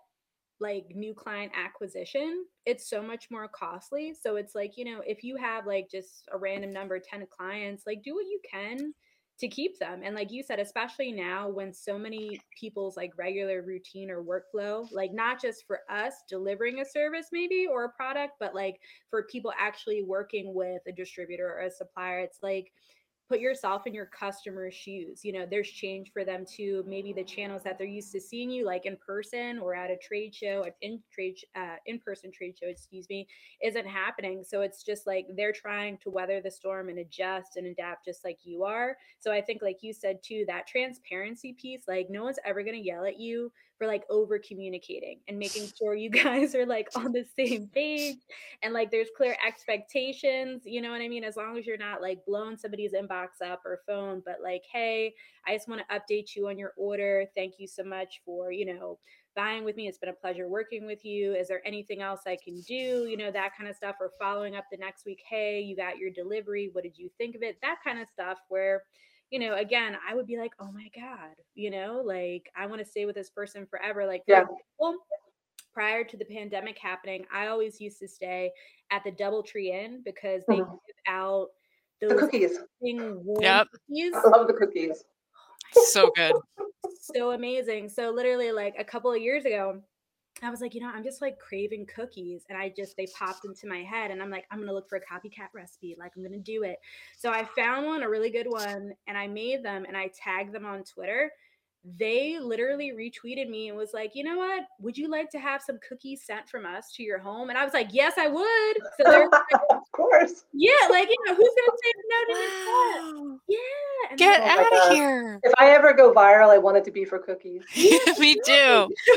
Speaker 2: like new client acquisition, it's so much more costly. So it's like, you know, if you have like just a random number, 10 clients, like, do what you can to keep them. And like you said, especially now when so many people's like regular routine or workflow, like, not just for us delivering a service maybe or a product, but like, for people actually working with a distributor or a supplier it's like put yourself in your customer's shoes you know there's change for them too maybe the channels that they're used to seeing you like in person or at a trade show at in trade uh, in-person trade show excuse me isn't happening. So it's just like they're trying to weather the storm and adjust and adapt just like you are. So i think like you said too that transparency piece like no one's ever to yell at you for like over communicating and making sure you guys are like on the same page and like there's clear expectations you know what i mean? As long as you're not like blowing somebody's inbox up or phone but like hey i just want to update you on your order. Thank you so much for you know buying with me. It's been a pleasure working with you. Is there anything else i can do? you know that kind of stuff or following up the next week hey you got your delivery. What did you think of it? that kind of stuff where you know again i would be like oh my god you know like i want to stay with this person forever like for
Speaker 1: Yeah.
Speaker 2: example, prior to the pandemic happening, I always used to stay at the DoubleTree Inn because they
Speaker 1: Mhm.
Speaker 2: give out
Speaker 1: The cookies.
Speaker 2: warm
Speaker 3: Yep.
Speaker 2: cookies.
Speaker 1: I love the cookies.
Speaker 3: So good.
Speaker 2: so amazing. So literally like a couple of years ago, I was like, you know, I'm just like craving cookies. And I just, they popped into my head and I'm like, I'm going to look for a copycat recipe. Like, I'm going to do it. So I found one, a really good one, and I made them and I tagged them on Twitter. They literally retweeted me and was like, you know what? Would you like to have some cookies sent from us to your home? And I was like, yes, I would. So they're like,
Speaker 1: course.
Speaker 2: yeah, like, you know, who's going to say no to that?
Speaker 3: Wow.
Speaker 2: Yeah. And
Speaker 3: Get
Speaker 1: oh my
Speaker 3: out of
Speaker 1: God.
Speaker 3: here.
Speaker 1: If I ever go viral, I want it to be for cookies.
Speaker 3: Me too.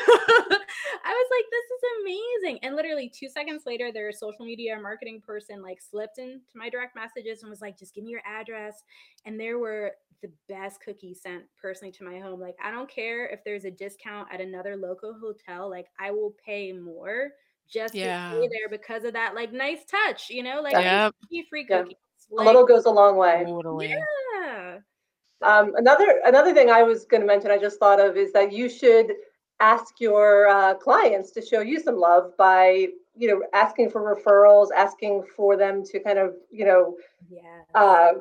Speaker 2: I was like, this is amazing. And literally two seconds later, their social media marketing person like slipped into my direct messages and was like, just give me your address. And there were the best cookies sent personally to my home. Like, I don't care if there's a discount at another local hotel, like, I will pay more just
Speaker 3: Yeah.
Speaker 2: to stay there because of that, like, nice touch, you know, like,
Speaker 3: Yep.
Speaker 2: hey, free
Speaker 1: Yeah.
Speaker 2: cookies.
Speaker 1: A
Speaker 2: Like,
Speaker 1: little goes a long way.
Speaker 3: Totally.
Speaker 2: yeah.
Speaker 1: Um, another another thing I was going to mention, I just thought of, is that you should ask your uh, clients to show you some love by, you know, asking for referrals, asking for them to kind of, you know,
Speaker 2: Yeah.
Speaker 1: uh,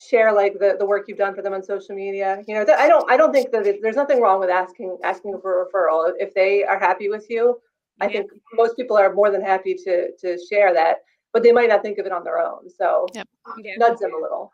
Speaker 1: share like the, the work you've done for them on social media. You know, th- I don't I don't think that it, there's nothing wrong with asking asking for a referral if they are happy with you. I
Speaker 2: Yeah.
Speaker 1: think most people are more than happy to to share that, but they might not think of it on their own. So
Speaker 2: yeah.
Speaker 1: nudge them a little.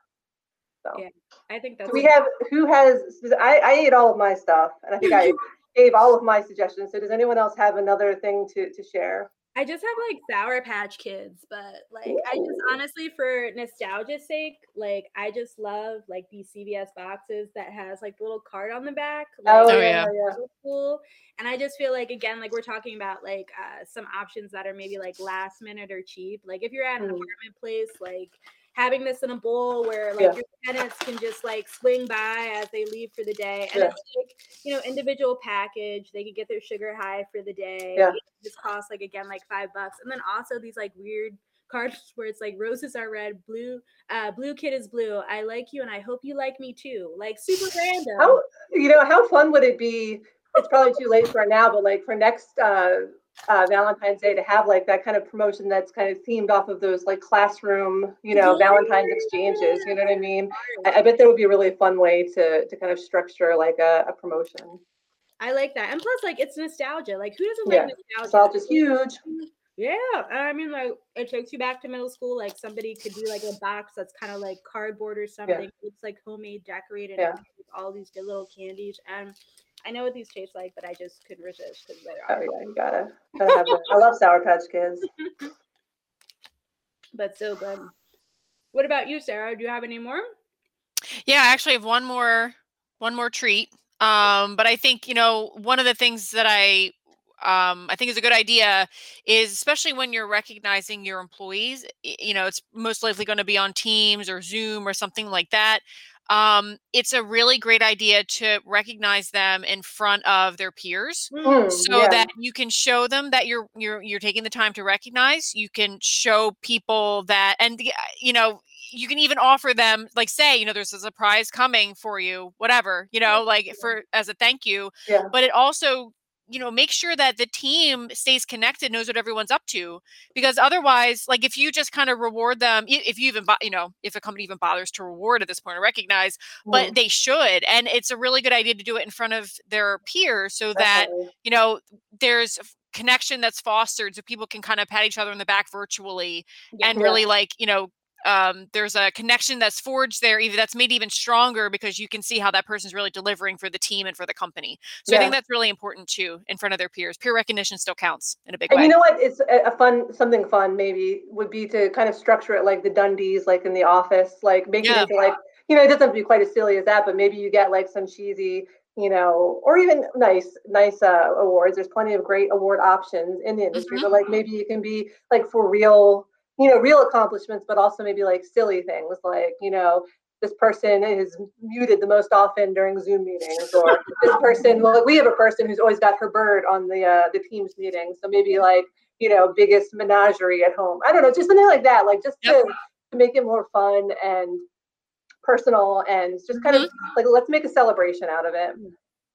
Speaker 1: So.
Speaker 2: Yeah. I think that's
Speaker 1: Do we have who has I, I ate all of my stuff and I think I gave all of my suggestions. So does anyone else have another thing to, to share?
Speaker 2: I just have like Sour Patch Kids, but like I just honestly, for nostalgia's sake, like I just love like these CVS boxes that has like the little card on the back. Like,
Speaker 1: Oh, yeah,
Speaker 3: yeah.
Speaker 2: cool. And I just feel like again, like we're talking about like uh some options that are maybe like last minute or cheap. Like if you're at an
Speaker 1: Mm.
Speaker 2: apartment place, like having this in a bowl where like
Speaker 1: Yeah.
Speaker 2: your tenants can just like swing by as they leave for the day. And
Speaker 1: Yeah.
Speaker 2: it's like, you know, individual package. They could get their sugar high for the day.
Speaker 1: Yeah.
Speaker 2: It just costs like again like five bucks. And then also these like weird cards where it's like roses are red, blue, uh, blue kid is blue. I like you and I hope you like me too. Like super random.
Speaker 1: How you know how fun would it be? It's probably too late for now, but like for next uh, uh, Valentine's Day to have like that kind of promotion that's kind of themed off of those like classroom, you know, Valentine's exchanges. You know what I mean? I, I bet that would be a really fun way to to kind of structure like a, a promotion.
Speaker 2: I like that. And plus, like, it's nostalgia. Like, who doesn't
Speaker 1: Yeah,
Speaker 2: like nostalgia?
Speaker 1: Nostalgia's huge.
Speaker 2: Yeah. I mean, like, it takes you back to middle school. Like, somebody could do like a box that's kind of like cardboard or something. It looks like homemade, decorated,
Speaker 1: Yeah.
Speaker 2: with all these good little candies. And I know what these taste like, but I just couldn't resist because they're
Speaker 1: Oh
Speaker 2: awesome.
Speaker 1: yeah, you gotta gotta have it. I love Sour Patch Kids.
Speaker 2: But so good. What about you, Sarah? Do you have any more?
Speaker 3: Yeah, I actually have one more one more treat. Um, but I think, you know, one of the things that I um, I think is a good idea is especially when you're recognizing your employees, you know, it's most likely going to be on Teams or Zoom or something like that. Um, it's a really great idea to recognize them in front of their peers
Speaker 1: Mm,
Speaker 3: so
Speaker 1: yeah.
Speaker 3: that you can show them that you're you're you're taking the time to recognize you can show people that and you know you can even offer them like say you know there's a surprise coming for you whatever you know like for as a thank you
Speaker 1: Yeah.
Speaker 3: but it also you know make sure that the team stays connected knows what everyone's up to because otherwise like if you just kind of reward them if you even you know if a company even bothers to reward at this point or recognize but
Speaker 1: Mm,
Speaker 3: they should and it's a really good idea to do it in front of their peers so that you know there's connection that's fostered so people can kind of pat each other in the back virtually and really like you know um, there's a connection that's forged there either that's made even stronger because you can see how that person's really delivering for the team and for the company so i think that's really important too in front of their peers peer recognition still counts in a big way.
Speaker 1: And
Speaker 3: way
Speaker 1: you know what? It's a fun, something fun maybe would be to kind of structure it like the Dundies, like in the office, like make
Speaker 3: Yeah.
Speaker 1: it like, you know, it doesn't have to be quite as silly as that, but maybe you get like some cheesy, you know, or even nice, nice uh, awards. There's plenty of great award options in the industry,
Speaker 3: Mhm.
Speaker 1: but like maybe it can be like for real, you know, real accomplishments, but also maybe like silly things like, you know, this person is muted the most often during Zoom meetings, or this person. Well, we have a person who's always got her bird on the uh, the Teams meeting, so maybe like you know, biggest menagerie at home. I don't know, just something like that, like just
Speaker 3: Yep.
Speaker 1: to, to make it more fun and personal, and just kind of like let's make a celebration out of it.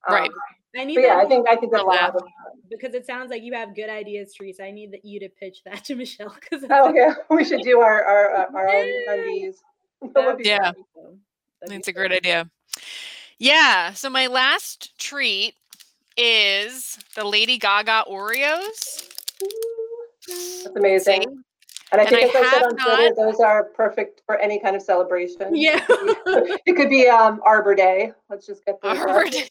Speaker 3: Right.
Speaker 2: I need
Speaker 1: yeah, I think I think that's a lot of
Speaker 2: because it sounds like you have good ideas, Teresa. I need that you to pitch that to Michelle because
Speaker 1: Oh yeah, we should do our our uh, our own Dundies. That would be
Speaker 3: Yeah.
Speaker 1: fun.
Speaker 3: It's a great idea. Yeah. So my last treat is the Lady Gaga Oreos.
Speaker 1: That's amazing.
Speaker 3: See?
Speaker 1: And I
Speaker 3: And
Speaker 1: think,
Speaker 3: I
Speaker 1: as I said on Twitter, those are perfect for any kind of celebration.
Speaker 2: Yeah.
Speaker 1: it could be um, Arbor Day. Let's just get those. out.
Speaker 3: Arbor Day.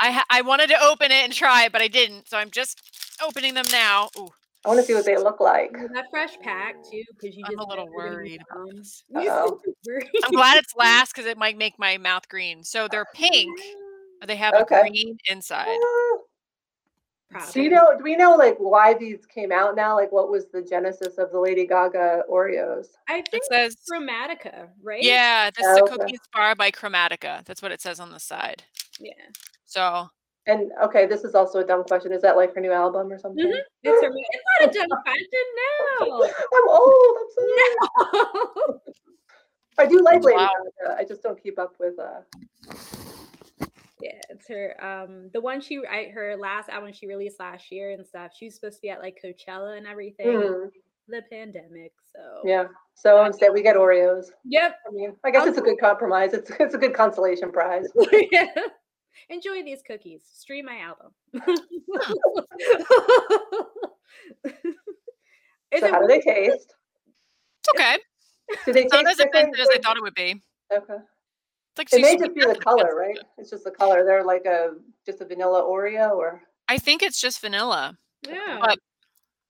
Speaker 3: I ha- I wanted to open it and try it, but I didn't. So I'm just opening them now. Ooh,
Speaker 1: I want to see what they look like.
Speaker 2: that fresh pack too, because you
Speaker 3: I'm
Speaker 2: just
Speaker 3: a little worried
Speaker 2: be
Speaker 3: about
Speaker 2: done.
Speaker 3: this.
Speaker 2: You're
Speaker 1: Uh-oh.
Speaker 2: so worried.
Speaker 3: I'm glad it's last because it might make my mouth green. So they're pink. but They have
Speaker 1: Okay.
Speaker 3: a green inside.
Speaker 1: Ah,
Speaker 2: Probably.
Speaker 1: Do you know? Do we know like why these came out now? Like, what was the genesis of the Lady Gaga Oreos?
Speaker 2: I
Speaker 3: It
Speaker 2: think
Speaker 3: says,
Speaker 2: Chromatica, right?
Speaker 3: yeah, this is
Speaker 1: Oh,
Speaker 3: a
Speaker 1: okay.
Speaker 3: cookie inspired by Chromatica. That's what it says on the side.
Speaker 2: Yeah.
Speaker 3: So
Speaker 1: And okay, this is also a dumb question. Is that like her new album or something?
Speaker 2: Mhm. It's, a, it's not a dumb question. No.
Speaker 1: I'm old. I'm sorry.
Speaker 2: No.
Speaker 1: I do like Lady
Speaker 3: Wow.
Speaker 1: Gaga. I just don't keep up with. uh
Speaker 2: Yeah, it's her. Um, the one she, I her last album she released last year and stuff. She was supposed to be at like Coachella and everything.
Speaker 1: mm,
Speaker 2: The pandemic, so
Speaker 1: Yeah. So instead, we get Oreos.
Speaker 2: Yep.
Speaker 1: I mean, I guess it's a good compromise. It's it's a good consolation prize.
Speaker 2: yeah. Enjoy these cookies. Stream my album. Is
Speaker 1: so how do they taste?
Speaker 3: it's okay.
Speaker 1: Do they
Speaker 3: It's not
Speaker 1: taste
Speaker 3: as
Speaker 1: different?
Speaker 3: offensive as I thought it would be.
Speaker 1: Okay.
Speaker 3: It's like
Speaker 1: It may just be the color,
Speaker 3: offensive.
Speaker 1: right? It's just the color. They're like a just a vanilla Oreo, or
Speaker 3: I think it's just vanilla.
Speaker 2: Yeah.
Speaker 3: But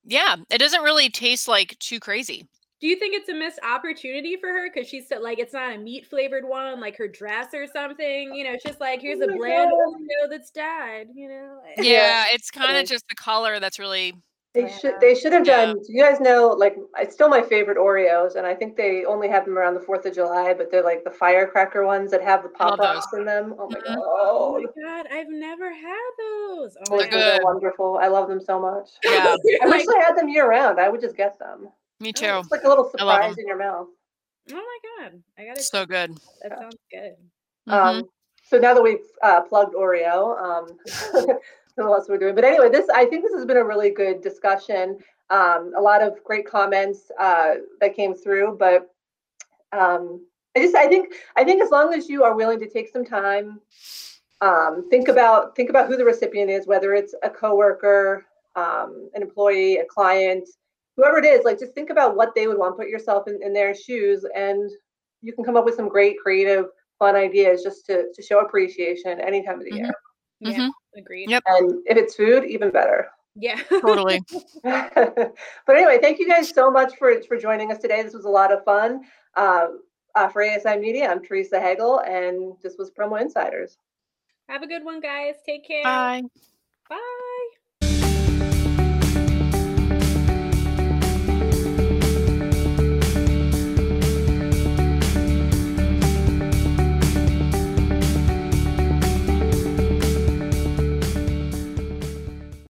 Speaker 3: yeah, it doesn't really taste like too crazy.
Speaker 2: Do you think it's a missed opportunity for her? Because she said like it's not a meat flavored one, like her dress or something. You know, it's just like here's
Speaker 1: Oh
Speaker 2: a
Speaker 1: my
Speaker 2: bland
Speaker 1: God.
Speaker 2: Oreo that's dyed. You know. like-
Speaker 3: Yeah,
Speaker 1: Yeah,
Speaker 3: it's kind of just the color that's really
Speaker 1: they should they should have
Speaker 3: Yeah.
Speaker 1: done. Do you guys know? Like, it's still my favorite Oreos, and I think they only have them around the Fourth of July. But they're like the firecracker ones that have the pop ups in them. Oh my
Speaker 3: Mhm.
Speaker 2: Oh
Speaker 1: god,
Speaker 2: my god, I've never had those. Oh my
Speaker 3: They're
Speaker 1: things
Speaker 2: god.
Speaker 1: are
Speaker 3: good.
Speaker 1: wonderful. I love them so much.
Speaker 3: Yeah.
Speaker 1: I wish
Speaker 2: Like,
Speaker 1: I had them year round. I would just get them.
Speaker 3: Me
Speaker 2: Oh,
Speaker 3: too.
Speaker 1: It's like a little
Speaker 3: I love
Speaker 1: surprise
Speaker 3: 'em.
Speaker 1: in your mouth.
Speaker 2: oh my god, I got it.
Speaker 3: So good.
Speaker 2: that sounds good.
Speaker 3: Mhm.
Speaker 1: Um, so now that we've uh, plugged Oreo, um, I what else we're doing. But anyway, this I think this has been a really good discussion. Um, a lot of great comments uh, that came through, but um, I just I think I think as long as you are willing to take some time, um, think about think about who the recipient is, whether it's a coworker, um, an employee, a client, whoever it is. Like just think about what they would want. Put yourself in, in their shoes, and you can come up with some great creative fun ideas just to, to show appreciation any time of the year.
Speaker 2: Yeah,
Speaker 3: Mhm.
Speaker 2: agreed.
Speaker 3: Yep.
Speaker 1: And if it's food, even better.
Speaker 2: Yeah.
Speaker 3: Totally.
Speaker 1: but anyway, thank you guys so much for, for joining us today. This was a lot of fun. Uh, uh, for ASI Media, I'm Teresa Hegel, and this was Promo Insiders.
Speaker 2: Have a good one, guys. Take care.
Speaker 3: Bye.
Speaker 2: Bye.